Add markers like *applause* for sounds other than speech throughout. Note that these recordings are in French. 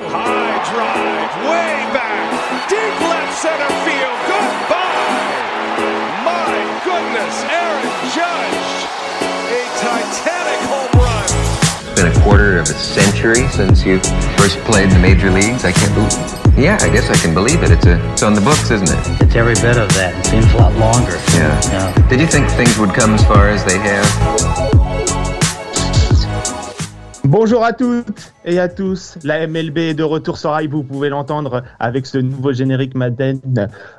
High drive, way back, deep left center field. Goodbye. My goodness, Aaron Judge, a titanic home run. It's been a quarter of a century since you first played in the major leagues. I can't believe. Yeah, I guess I can believe it. It's a, it's on the books, isn't it? It's every bit of that. It seems a lot longer. Yeah. Yeah. Did you think things would come as far as they have? Bonjour à toutes et à tous, la MLB est de retour sur Rail, vous pouvez l'entendre avec ce nouveau générique Madden.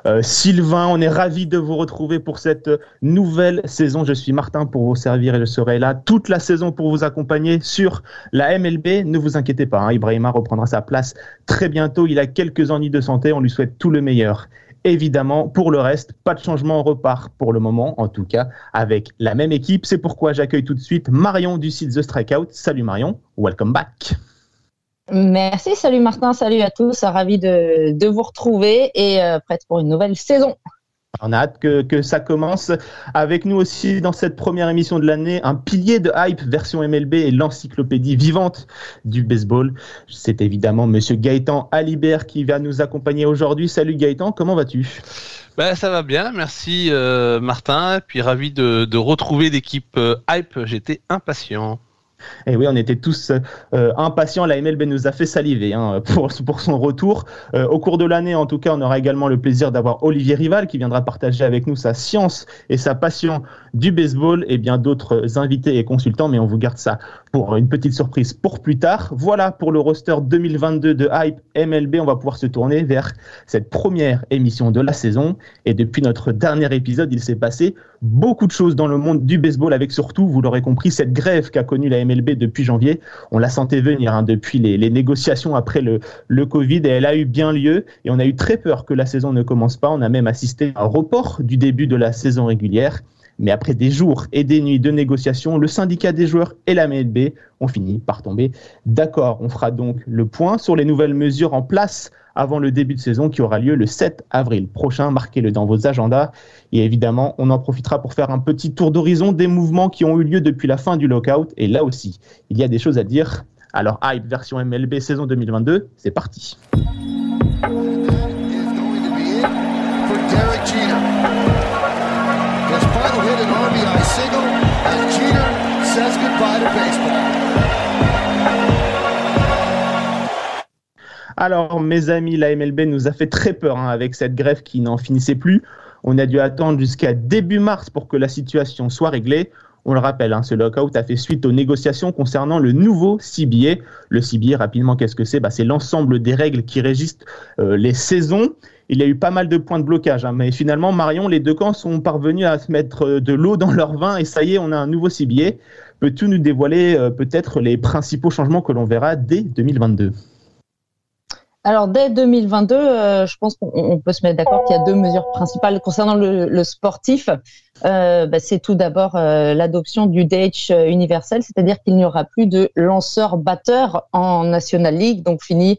Euh, Sylvain, on est ravis de vous retrouver pour cette nouvelle saison. Je suis Martin pour vous servir et je serai là toute la saison pour vous accompagner sur la MLB. Ne vous inquiétez pas, hein, Ibrahima reprendra sa place très bientôt. Il a quelques ennuis de santé, on lui souhaite tout le meilleur. Évidemment, pour le reste, pas de changement, on repart pour le moment, en tout cas, avec la même équipe. C'est pourquoi j'accueille tout de suite Marion du site The Strikeout. Salut Marion, welcome back. Merci, salut Martin, salut à tous, ravi de, vous retrouver et euh, prête pour une nouvelle saison. On a hâte que, ça commence. Avec nous aussi dans cette première émission de l'année, un pilier de hype version MLB et l'encyclopédie vivante du baseball. C'est évidemment Monsieur Gaëtan Alibert qui va nous accompagner aujourd'hui. Salut Gaëtan, comment vas-tu? Ben, ça va bien, merci euh, Martin, puis ravi de, de retrouver l'équipe euh, Hype, j'étais impatient. Et oui, on était tous euh, impatients. La MLB nous a fait saliver hein, pour, pour son retour. Euh, au cours de l'année, en tout cas, on aura également le plaisir d'avoir Olivier Rival qui viendra partager avec nous sa science et sa passion du baseball et bien d'autres invités et consultants. Mais on vous garde ça pour une petite surprise pour plus tard. Voilà pour le roster 2022 de Hype MLB. On va pouvoir se tourner vers cette première émission de la saison. Et depuis notre dernier épisode, il s'est passé beaucoup de choses dans le monde du baseball avec surtout, vous l'aurez compris, cette grève qu'a connue la MLB depuis janvier. On la sentait venir hein, depuis les, les, négociations après le, le Covid et elle a eu bien lieu et on a eu très peur que la saison ne commence pas. On a même assisté à un report du début de la saison régulière. Mais après des jours et des nuits de négociations, le syndicat des joueurs et la MLB ont fini par tomber d'accord. On fera donc le point sur les nouvelles mesures en place avant le début de saison qui aura lieu le 7 avril prochain. Marquez-le dans vos agendas. Et évidemment, on en profitera pour faire un petit tour d'horizon des mouvements qui ont eu lieu depuis la fin du lockout. Et là aussi, il y a des choses à dire. Alors, Hype version MLB saison 2022, c'est parti. Alors, mes amis, la MLB nous a fait très peur hein, avec cette grève qui n'en finissait plus. On a dû attendre jusqu'à début mars pour que la situation soit réglée. On le rappelle, hein, ce lockout a fait suite aux négociations concernant le nouveau CBA. Le CBA, rapidement, qu'est-ce que c'est? Bah, C'est l'ensemble des règles qui régissent euh, les saisons. Il y a eu pas mal de points de blocage, hein, mais finalement, Marion, les deux camps sont parvenus à se mettre de l'eau dans leur vin et ça y est, on a un nouveau CBA. Peux-tu nous dévoiler euh, peut-être les principaux changements que l'on verra dès 2022 alors dès 2022, euh, je pense qu'on peut se mettre d'accord qu'il y a deux mesures principales concernant le, sportif. Euh, bah, c'est tout d'abord euh, l'adoption du DH universel, c'est-à-dire qu'il n'y aura plus de lanceurs-batteurs en National League, donc fini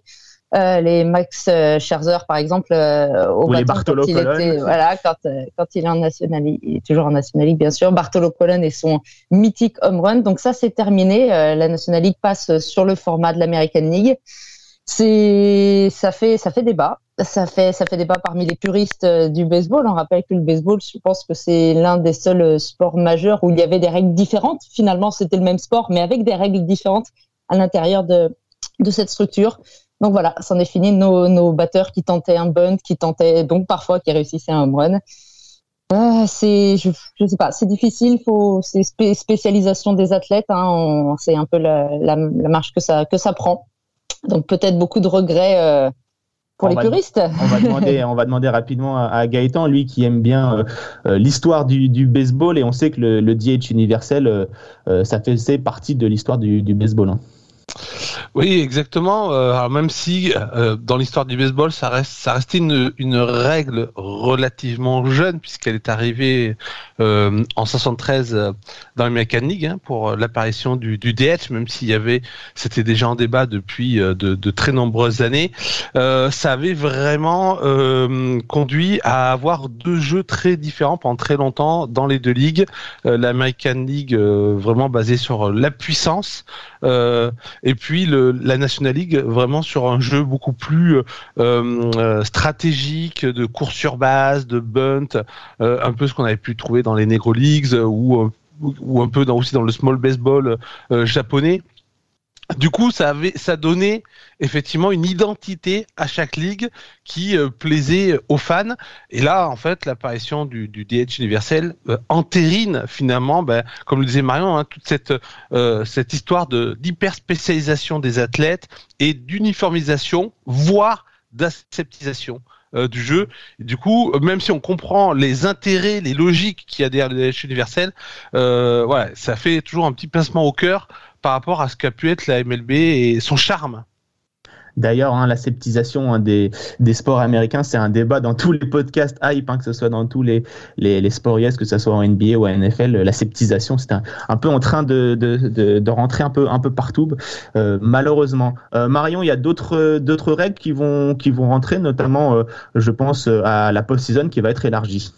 euh, les Max Scherzer par exemple au Ou bâton Bartolo quand il était voilà quand quand il est en National League, il est toujours en National League bien sûr. Bartolo Colon et son mythique home run, donc ça c'est terminé. la National League passe sur le format de l'American League. C'est ça fait ça fait débat. Ça fait ça fait débat parmi les puristes du baseball. On rappelle que le baseball je pense que c'est l'un des seuls sports majeurs où il y avait des règles différentes. Finalement c'était le même sport mais avec des règles différentes à l'intérieur de de cette structure donc voilà c'en est fini nos, nos batteurs qui tentaient un bunt qui tentaient donc parfois qui réussissaient un home run euh, c'est je, je sais pas c'est difficile faut c'est spé spécialisation des athlètes hein, c'est un peu la, la, la marche que ça que ça prend donc peut-être beaucoup de regrets euh, pour On les va- puristes. on va demander, on va demander rapidement à, à Gaëtan, lui qui aime bien euh, l'histoire du, du baseball et on sait que le, le DH universel, euh, ça faisait partie de l'histoire du, du baseball. hein. Oui, exactement. Euh, alors même si euh, dans l'histoire du baseball, ça reste, ça restait une, une règle relativement jeune puisqu'elle est arrivée euh, en 73 euh, dans l'American League hein, pour euh, l'apparition du, du DH, même s'il y avait, c'était déjà en débat depuis euh, de, de très nombreuses années. Ça avait vraiment conduit à avoir deux jeux très différents pendant très longtemps dans les deux ligues. L'American League vraiment basée sur la puissance. Euh, et puis le, la National League vraiment sur un jeu beaucoup plus euh, stratégique de course sur base, de bunt, un peu ce qu'on avait pu trouver dans les Negro Leagues ou ou un peu dans, aussi dans le small baseball japonais. Du coup, ça avait, ça donnait effectivement une identité à chaque ligue qui euh, plaisait aux fans. Et là, en fait, l'apparition du, du, DH universel euh, entérine finalement, ben, comme le disait Marion, hein, toute cette euh, cette histoire de d'hyper spécialisation des athlètes et d'uniformisation, voire d'aseptisation du jeu. du coup, même si on comprend les intérêts, les logiques qu'il y a derrière le DH universel, voilà, ça fait toujours un petit pincement au cœur par rapport à ce qu'a pu être la MLB et son charme. D'ailleurs, hein, la sceptisation hein, des, sports américains, c'est un débat dans tous les podcasts hype, hein, que ce soit dans tous les, les, sports yes, que ce soit en NBA ou en NFL. La sceptisation, c'est un, un, peu en train de, rentrer un peu, un peu partout, euh, malheureusement. Euh, Marion, il y a d'autres, règles qui vont, qui rentrer, notamment, euh, je pense, à la post-season qui va être élargie.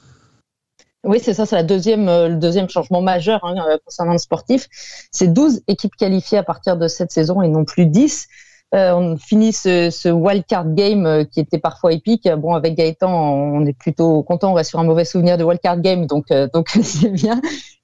Oui, c'est ça, c'est deuxième, euh, le deuxième changement majeur hein, euh, concernant le sportif. C'est 12 équipes qualifiées à partir de cette saison et non plus 10. Euh, on finit ce, ce wildcard game qui était parfois épique. Bon, avec Gaëtan, on est plutôt content. On reste sur un mauvais souvenir de wildcard game, donc donc *laughs* c'est bien.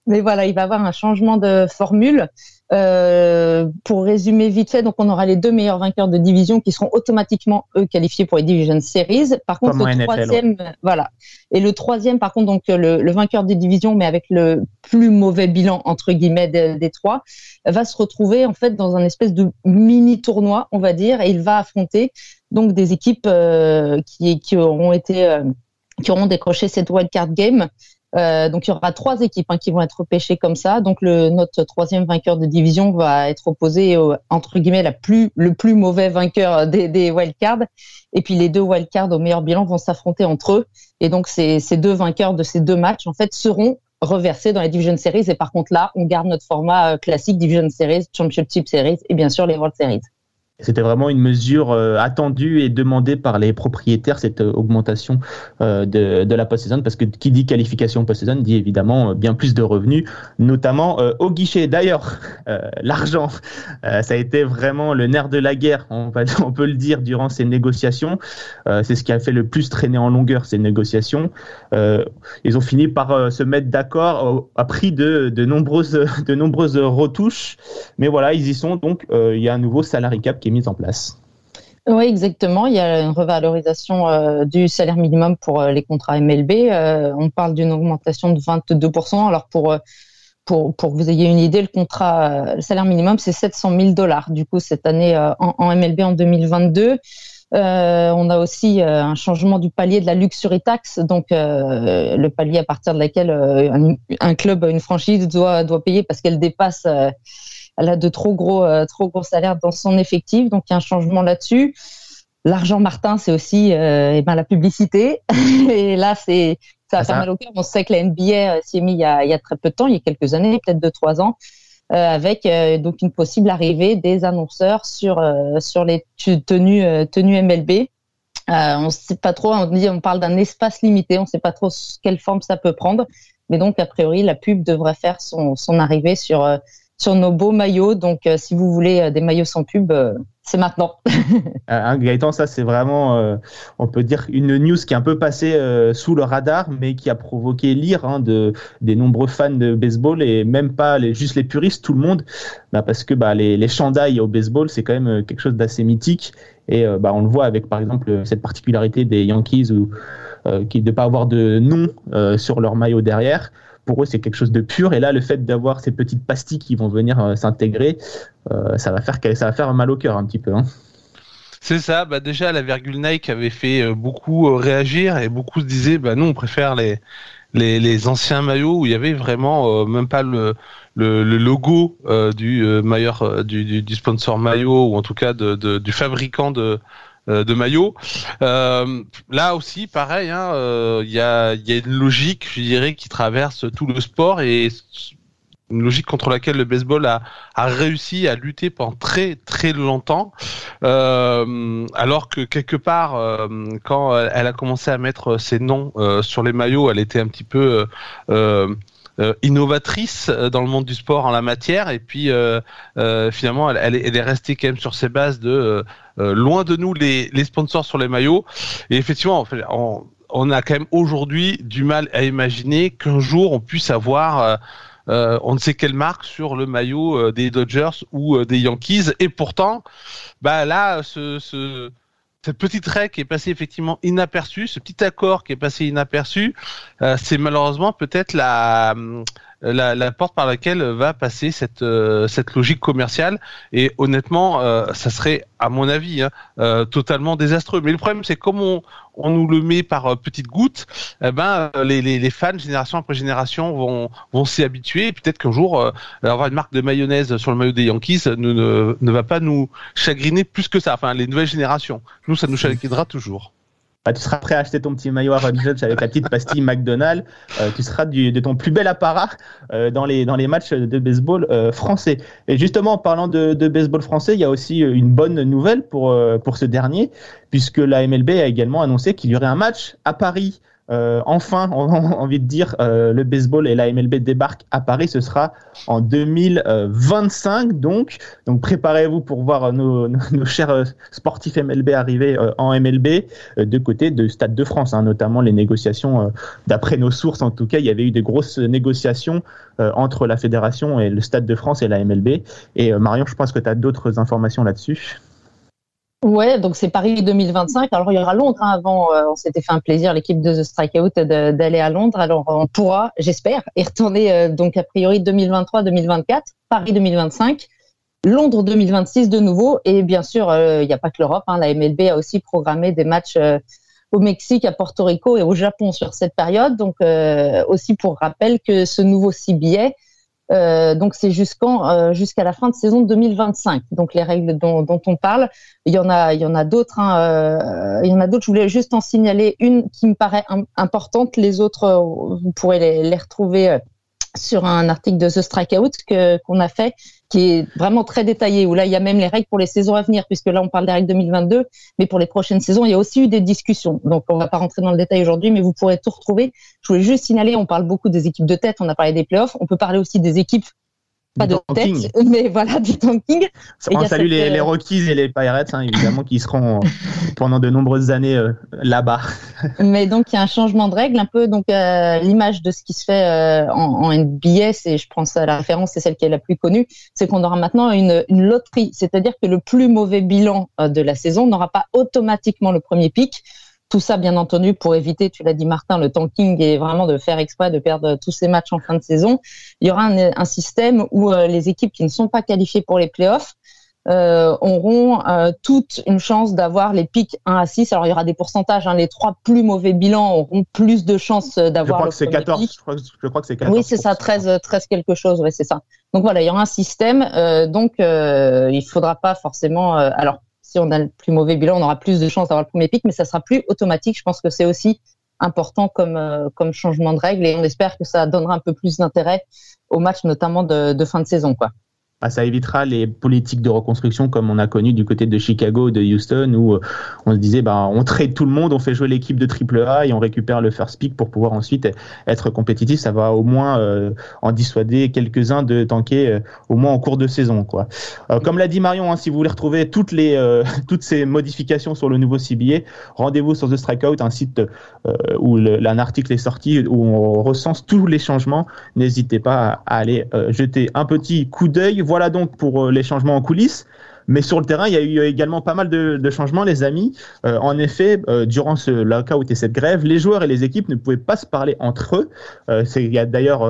Mais voilà, il va y avoir un changement de formule. Euh, pour résumer vite fait, donc on aura les deux meilleurs vainqueurs de division qui seront automatiquement eux qualifiés pour les Division Series. Par contre, le troisième, voilà, et le troisième, par contre, donc le, le, vainqueur des divisions, mais avec le plus mauvais bilan entre guillemets des, trois, va se retrouver en fait dans un espèce de mini tournoi, on va dire, et il va affronter donc des équipes euh, qui, qui auront été euh, qui auront décroché cette wildcard game euh, donc il y aura trois équipes hein, qui vont être pêchées comme ça. Donc le notre troisième vainqueur de division va être opposé au, entre guillemets la plus le plus mauvais vainqueur des, des wildcards. Et puis les deux wildcards au meilleur bilan vont s'affronter entre eux. Et donc ces, ces deux vainqueurs de ces deux matchs en fait seront reversés dans les Division Series. Et par contre là, on garde notre format euh, classique Division Series, Championship Series et bien sûr les World Series. C'était vraiment une mesure euh, attendue et demandée par les propriétaires, cette euh, augmentation euh, de, la post-saison, parce que qui dit qualification post-saison dit évidemment bien plus de revenus, notamment au guichet. D'ailleurs, *laughs* l'argent, ça a été vraiment le nerf de la guerre, on, *laughs* peut le dire, durant ces négociations. C'est ce qui a fait le plus traîner en longueur ces négociations. Ils ont fini par se mettre d'accord à prix de, de, nombreuses, *laughs* de nombreuses retouches, mais voilà, ils y sont. Donc, il y a un nouveau salary cap qui mise en place. Oui, exactement. Il y a une revalorisation euh, du salaire minimum pour euh, les contrats MLB. Euh, on parle d'une augmentation de 22%. Alors pour pour, pour que vous ayez une idée, le contrat, salaire minimum, c'est 700 000 dollars. Du coup, cette année en, MLB en 2022. on a aussi un changement du palier de la luxury tax, donc le palier à partir de laquelle un, un, club, une franchise doit doit payer parce qu'elle dépasse elle a de trop gros, euh, trop gros salaires dans son effectif, donc il y a un changement là-dessus. L'argent Martin, c'est aussi euh, eh ben, la publicité. *laughs* et là, c'est ça va ah, mal au cœur. On sait que la NBA euh, s'y est mis il y, a, il y a très peu de temps, il y a quelques années, peut-être deux, trois ans, euh, avec donc une possible arrivée des annonceurs sur sur les tenues tenues MLB. on ne sait pas trop. On dit, on parle d'un espace limité. On ne sait pas trop quelle forme ça peut prendre. Mais donc, a priori, la pub devrait faire son, son arrivée sur sur nos beaux maillots. Donc, euh, si vous voulez euh, des maillots sans pub, euh, c'est maintenant. *laughs* hein, Gaëtan, ça c'est vraiment, on peut dire, une news qui est un peu passée sous le radar, mais qui a provoqué l'ire hein, de, des nombreux fans de baseball et même pas les, juste les puristes, tout le monde, bah, parce que bah, les, chandails au baseball, c'est quand même quelque chose d'assez mythique. Et bah, on le voit avec, par exemple, cette particularité des Yankees ou qui de ne pas avoir de nom sur leur maillot derrière pour eux, c'est quelque chose de pur. Et là, le fait d'avoir ces petites pastilles qui vont venir euh, s'intégrer, euh, ça va faire ça va faire mal au cœur un petit peu. Hein. C'est ça. Bah déjà, la virgule Nike avait fait euh, beaucoup réagir et beaucoup se disaient, bah nous, on préfère les les, anciens maillots où il y avait vraiment même pas le le, logo du du, du, sponsor maillot ou en tout cas de, du fabricant de de maillot. Euh, là aussi, pareil, il hein, euh, y, a, y, a, une logique, je dirais, qui traverse tout le sport et une logique contre laquelle le baseball a, a réussi à lutter pendant très très longtemps, euh, alors que quelque part, euh, quand elle a commencé à mettre ses noms sur les maillots, elle était un petit peu innovatrice dans le monde du sport en la matière. Et puis finalement, elle, est restée quand même sur ses bases de loin de nous les, sponsors sur les maillots. Et effectivement, on, a quand même aujourd'hui du mal à imaginer qu'un jour on puisse avoir euh, on ne sait quelle marque sur le maillot euh, des Dodgers ou euh, des Yankees. Et pourtant, bah là, ce cette petite règle qui est passée effectivement inaperçue, ce petit accord qui est passé inaperçu, c'est malheureusement peut-être la, la, la, porte par laquelle va passer cette, euh, cette logique commerciale. Et honnêtement, euh, ça serait, à mon avis, hein, euh, totalement désastreux. Mais le problème, c'est comme on, on, nous le met par petites gouttes, eh ben, les, les, les, fans, génération après génération, vont, vont s'y habituer. Et peut-être qu'un jour, avoir une marque de mayonnaise sur le maillot des Yankees ne, ne, ne va pas nous chagriner plus que ça. Enfin, les nouvelles générations. Nous, ça nous chagrinera toujours. Bah, tu seras prêt à acheter ton petit maillot Aaron Judge avec la petite pastille McDonald's. Euh, tu seras de ton plus bel apparat euh, dans, les, dans les matchs de baseball euh, français. Et justement, en parlant de, de, baseball français, il y a aussi une bonne nouvelle pour, pour ce dernier, puisque la MLB a également annoncé qu'il y aurait un match à Paris euh, enfin, *laughs* on a envie de dire, euh, le baseball et la MLB débarquent à Paris. Ce sera en 2025. Donc, donc préparez-vous pour voir nos, *laughs* chers euh, sportifs MLB arriver en MLB de côté de Stade de France, hein, notamment les négociations. D'après nos sources, en tout cas, il y avait eu de grosses négociations entre la fédération et le Stade de France et la MLB. Et Marion, je pense que tu as d'autres informations là-dessus. Ouais, donc c'est Paris 2025. Alors il y aura Londres hein, avant. Euh, on s'était fait un plaisir l'équipe de The Strikeout d'aller à Londres. Alors on pourra, j'espère, y retourner euh, donc a priori 2023-2024, Paris 2025, Londres 2026 de nouveau. Et bien sûr, euh, il n'y a pas que l'Europe. Hein, la MLB a aussi programmé des matchs au Mexique, à Porto Rico et au Japon sur cette période. Donc aussi pour rappel que ce nouveau CBA euh, donc c'est jusqu'en euh, jusqu'à la fin de saison 2025. Donc les règles dont, dont on parle, il y en a il y en a d'autres. Hein, euh, il y en a d'autres. Je voulais juste en signaler une qui me paraît importante. Les autres, vous pourrez les, les retrouver sur un article de The Strikeout que qu'on a fait qui est vraiment très détaillé, où là, il y a même les règles pour les saisons à venir, puisque là, on parle des règles 2022, mais pour les prochaines saisons, il y a aussi eu des discussions. Donc, on va pas rentrer dans le détail aujourd'hui, mais vous pourrez tout retrouver. Je voulais juste signaler, on parle beaucoup des équipes de tête, on a parlé des playoffs, on peut parler aussi des équipes pas de tête, *laughs* mais voilà, du tanking. On salue les, les, euh, Rockies et les Pirates, hein, évidemment, qui seront *laughs* pendant de nombreuses années euh, là-bas. mais donc, il y a un changement de règle, un peu donc euh, l'image de ce qui se fait en, en, NBA, et je prends ça la référence, c'est celle qui est la plus connue, c'est qu'on aura maintenant une, une loterie, c'est-à-dire que le plus mauvais bilan de la saison n'aura pas automatiquement le premier pic. Tout ça, bien entendu, pour éviter, tu l'as dit Martin, le tanking et vraiment de faire exprès de perdre tous ces matchs en fin de saison. Il y aura un, un système où euh, les équipes qui ne sont pas qualifiées pour les playoffs euh, auront euh, toute une chance d'avoir les pics 1 à 6. Alors il y aura des pourcentages, hein. les trois plus mauvais bilans auront plus de chances d'avoir. Je crois que c'est 14. Je crois, je crois, que c'est 14. Oui, c'est ça, 13, 13 quelque chose. Oui, c'est ça. Donc voilà, il y aura un système. Euh, donc euh, il faudra pas forcément. alors si on a le plus mauvais bilan, on aura plus de chances d'avoir le premier pic, mais ça sera plus automatique. Je pense que c'est aussi important comme, euh, changement de règle et on espère que ça donnera un peu plus d'intérêt au match, notamment de, de fin de saison. Quoi. Bah, ça évitera les politiques de reconstruction comme on a connu du côté de Chicago, de Houston, où euh, on se disait bah, on trade tout le monde, on fait jouer l'équipe de AAA et on récupère le first pick pour pouvoir ensuite être compétitif. Ça va au moins euh, en dissuader quelques-uns de tanker euh, au moins en cours de saison. Quoi. comme l'a dit Marion, hein, si vous voulez retrouver toutes, les, *laughs* toutes ces modifications sur le nouveau CBA, rendez-vous sur The Strikeout, un site où le, un article est sorti où on recense tous les changements. N'hésitez pas à aller jeter un petit coup d'œil voilà donc pour euh, les changements en coulisses. Mais sur le terrain, il y a eu également pas mal de, changements, les amis. Euh, en effet, euh, durant ce lockout et cette grève, les joueurs et les équipes ne pouvaient pas se parler entre eux. Euh, il y a d'ailleurs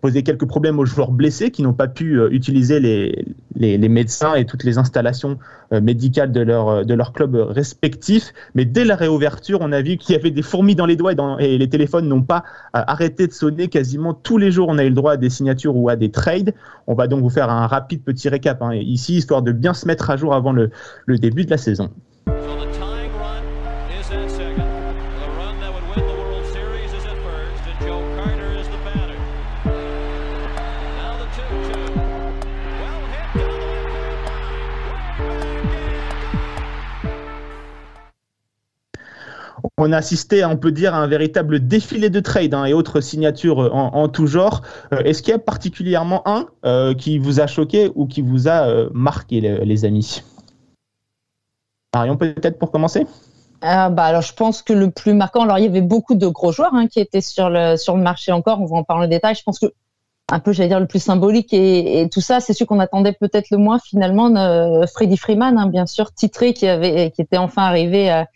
posé quelques problèmes aux joueurs blessés qui n'ont pas pu utiliser les, médecins et toutes les installations médicales de leur, de leur club respectif. Mais dès la réouverture, on a vu qu'il y avait des fourmis dans les doigts et, les téléphones n'ont pas arrêté de sonner. Quasiment tous les jours, on a eu le droit à des signatures ou à des trades. On va donc vous faire un rapide petit récap hein, ici, histoire de bien se mettre à jour avant le début de la saison. On a assisté, on peut dire, à un véritable défilé de trade hein, et autres signatures en, en tout genre. Est-ce qu'il y a particulièrement un qui vous a choqué ou qui vous a marqué, les, amis? Marion, peut-être pour commencer? Bah alors je pense que le plus marquant, alors il y avait beaucoup de gros joueurs hein, qui étaient sur le sur le marché encore. On va en parler en détail. Je pense que un peu, j'allais dire, le plus symbolique et, tout ça, c'est sûr qu'on attendait peut-être le moins finalement euh, Freddie Freeman, hein, bien sûr, titré, qui avait, qui était enfin arrivé à,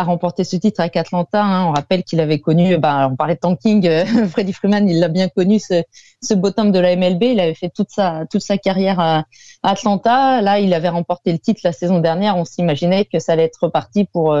à remporter ce titre avec Atlanta. Hein. On rappelle qu'il avait connu, ben, on parlait de tanking, euh, *laughs* Freddie Freeman, il l'a bien connu, ce, ce bottom de la MLB. Il avait fait toute sa, toute sa carrière à, Atlanta. Là, il avait remporté le titre la saison dernière. On s'imaginait que ça allait être reparti pour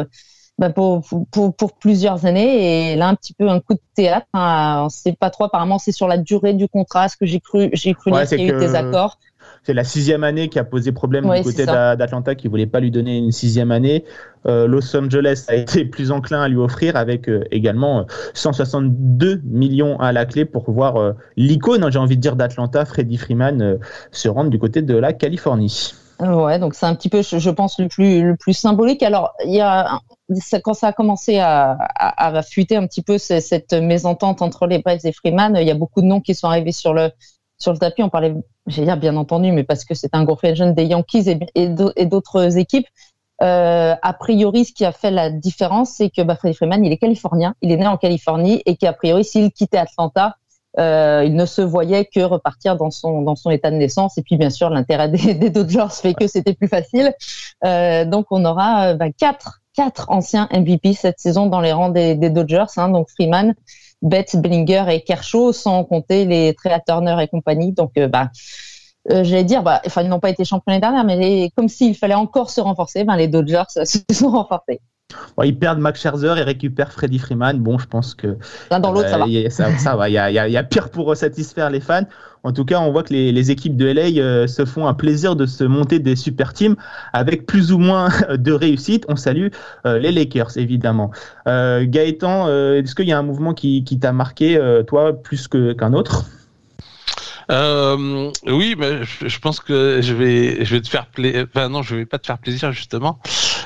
bah, pour, pour, pour, plusieurs années. Et là, un petit peu un coup de théâtre. Hein. On ne sait pas trop. Apparemment, c'est sur la durée du contrat, ce que j'ai cru, j'ai cru qu'il y a eu des accords. C'est la sixième année qui a posé problème du côté d'Atlanta, qui voulait pas lui donner une sixième année. Euh, Los Angeles a été *laughs* plus enclin à lui offrir, avec euh, également 162 euh, millions à la clé pour voir l'icône, j'ai envie de dire, d'Atlanta, Freddie Freeman, se rendre du côté de la Californie. Ouais, donc c'est un petit peu, je pense, le plus le plus symbolique. Alors, il y a quand ça a commencé à, à, à fuiter un petit peu cette mésentente entre les Braves et Freeman, il y a beaucoup de noms qui sont arrivés sur le sur le tapis. On parlait, j'ai dire bien entendu, mais parce que c'est un gros agent des Yankees et, d'autres équipes. Euh, a priori, ce qui a fait la différence, c'est que bah, Freddie Freeman, il est californien, il est né en Californie et qu'a priori, s'il quittait Atlanta, euh, il ne se voyait que repartir dans son état de naissance. Et puis bien sûr, l'intérêt *laughs* des, Dodgers fait que c'était plus facile. Euh, donc on aura bah, quatre quatre anciens MVP cette saison dans les rangs des, des Dodgers. Hein, donc Freeman, Betts, Bellinger et Kershaw, sans compter les Trey Turner et compagnie. Donc euh, bah euh, j'allais dire, bah, enfin, ils n'ont pas été champions l'année dernière, mais comme s'il fallait encore se renforcer, ben, les Dodgers *laughs* se sont renforcés ils perdent Max Scherzer et récupèrent Freddie Freeman. Bon, je pense que l'un dans l'autre, ça va. Ça, va. Il y, a, pire pour satisfaire les fans. En tout cas, on voit que les, équipes de LA euh, se font un plaisir de se monter des super teams avec plus ou moins de réussite. On salue euh, les Lakers, évidemment. Euh, Gaëtan, est-ce qu'il y a un mouvement qui, t'a marqué, toi, plus qu'un autre? Euh, oui, mais je, pense que je vais, je vais te faire plaisir. Enfin non, je vais pas te faire plaisir justement.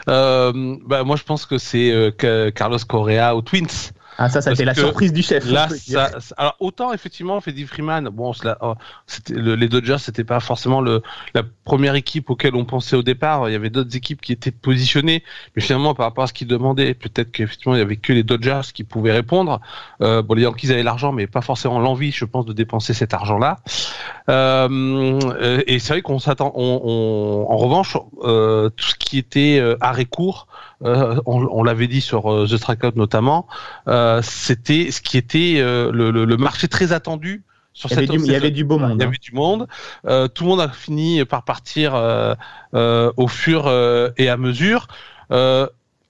Euh, bah moi, je pense que c'est euh, Carlos Correa aux Twins. Ah ça, ça a été la surprise du chef. Là, ça, alors autant effectivement, Freddie Freeman, bon, oh, c'était les Dodgers, c'était pas forcément le, la première équipe auquel on pensait au départ. Il y avait d'autres équipes qui étaient positionnées, mais finalement par rapport à ce qu'ils demandaient, peut-être qu'effectivement il y avait que les Dodgers qui pouvaient répondre. Euh, bon, les Yankees avaient l'argent, mais pas forcément l'envie, je pense, de dépenser cet argent-là. Euh, et c'est vrai qu'on s'attend, on, on, en revanche, euh, tout ce qui était euh, arrêt court euh, on, l'avait dit sur euh, The Strikeout notamment, euh, c'était ce qui était le, marché très attendu sur il, y cette, il y avait du beau monde. Il y avait hein. du monde. tout le monde a fini par partir au fur et à mesure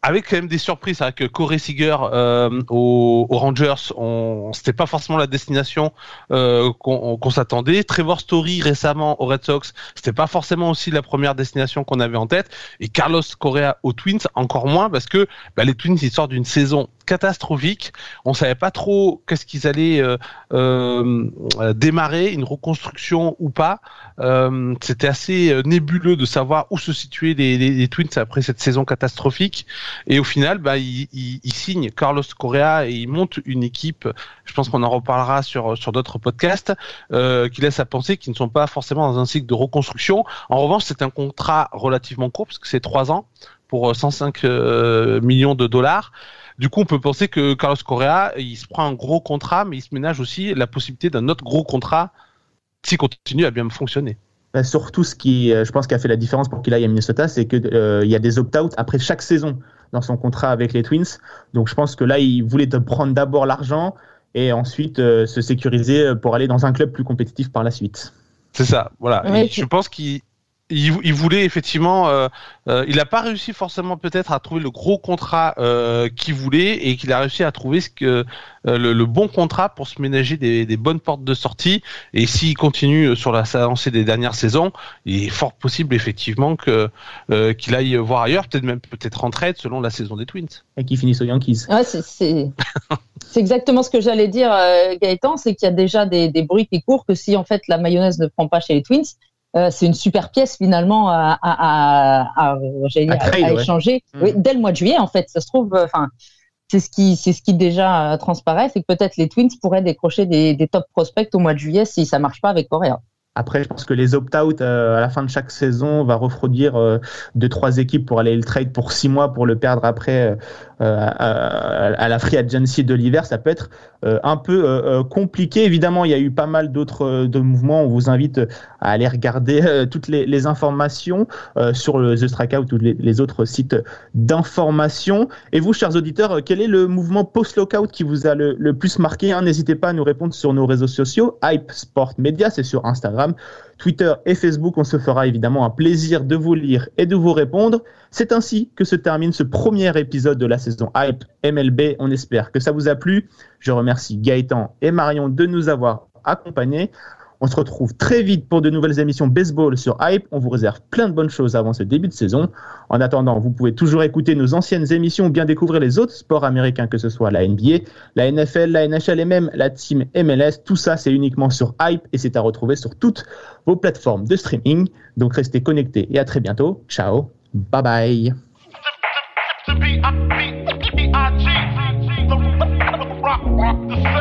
avec quand même des surprises, vrai que Corey Seager euh, aux, Rangers, on, c'était pas forcément la destination euh, qu'on, s'attendait. Trevor Story récemment aux Red Sox, c'était pas forcément aussi la première destination qu'on avait en tête. Et Carlos Correa aux Twins, encore moins parce que bah, les Twins ils sortent d'une saison catastrophique. On savait pas trop qu'est-ce qu'ils allaient euh, euh, démarrer, une reconstruction ou pas. Euh, c'était assez nébuleux de savoir où se situaient les, les, Twins après cette saison catastrophique. Et au final, bah, ils, ils, signent Carlos Correa et ils montent une équipe. Je pense qu'on en reparlera sur sur d'autres podcasts qui laisse à penser qu'ils ne sont pas forcément dans un cycle de reconstruction. En revanche, c'est un contrat relativement court parce que c'est trois ans pour 105 millions de dollars. Du coup, on peut penser que Carlos Correa, il se prend un gros contrat, mais il se ménage aussi la possibilité d'un autre gros contrat s'il continue à bien fonctionner. Bah, surtout, ce qui, euh, je pense, qui a fait la différence pour qu'il aille à Minnesota, c'est qu'il euh, y a des opt-out après chaque saison dans son contrat avec les Twins. Donc, je pense que là, il voulait prendre d'abord l'argent et ensuite euh, se sécuriser pour aller dans un club plus compétitif par la suite. C'est ça, voilà. je pense qu'il il, voulait effectivement, euh, euh, il n'a pas réussi forcément peut-être à trouver le gros contrat euh, qu'il voulait et qu'il a réussi à trouver ce que le, bon contrat pour se ménager des, bonnes portes de sortie. Et s'il continue sur la lancée des dernières saisons, il est fort possible effectivement que qu'il aille voir ailleurs, peut-être même peut-être en trade selon la saison des Twins. Et qu'il finisse aux Yankees. *laughs* c'est exactement ce que j'allais dire, Gaëtan, c'est qu'il y a déjà des, des bruits qui courent que si en fait la mayonnaise ne prend pas chez les Twins euh, c'est une super pièce finalement à, à, à, à, échanger mm. dès le mois de juillet en fait. Ça se trouve, euh, enfin, c'est ce qui, c'est ce qui déjà transparaît, c'est que peut-être les Twins pourraient décrocher des, des top prospects au mois de juillet si ça marche pas avec Correa. Après, je pense que les opt-out euh, à la fin de chaque saison va refroidir euh, deux trois équipes pour aller le trade pour six mois pour le perdre après euh, à, la free agency de l'hiver. Ça peut être un peu compliqué. Évidemment, il y a eu pas mal d'autres de mouvements. On vous invite à aller regarder toutes les, informations sur le The Strikeout ou les, autres sites d'information. Et vous, chers auditeurs, quel est le mouvement post-lockout qui vous a le, plus marqué hein? N'hésitez pas à nous répondre sur nos réseaux sociaux. Hype Sport Media, c'est sur Instagram. Twitter et Facebook. On se fera évidemment un plaisir de vous lire et de vous répondre. C'est ainsi que se termine ce premier épisode de la saison Hype MLB. On espère que ça vous a plu. Je remercie Gaëtan et Marion de nous avoir accompagnés. On se retrouve très vite pour de nouvelles émissions baseball sur Hype. On vous réserve plein de bonnes choses avant ce début de saison. En attendant, vous pouvez toujours écouter nos anciennes émissions ou bien découvrir les autres sports américains, que ce soit la NBA, la NFL, la NHL et même la team MLS. Tout ça, c'est uniquement sur Hype et c'est à retrouver sur toutes vos plateformes de streaming. Donc restez connectés et à très bientôt. Ciao. Bye bye. rock, rock the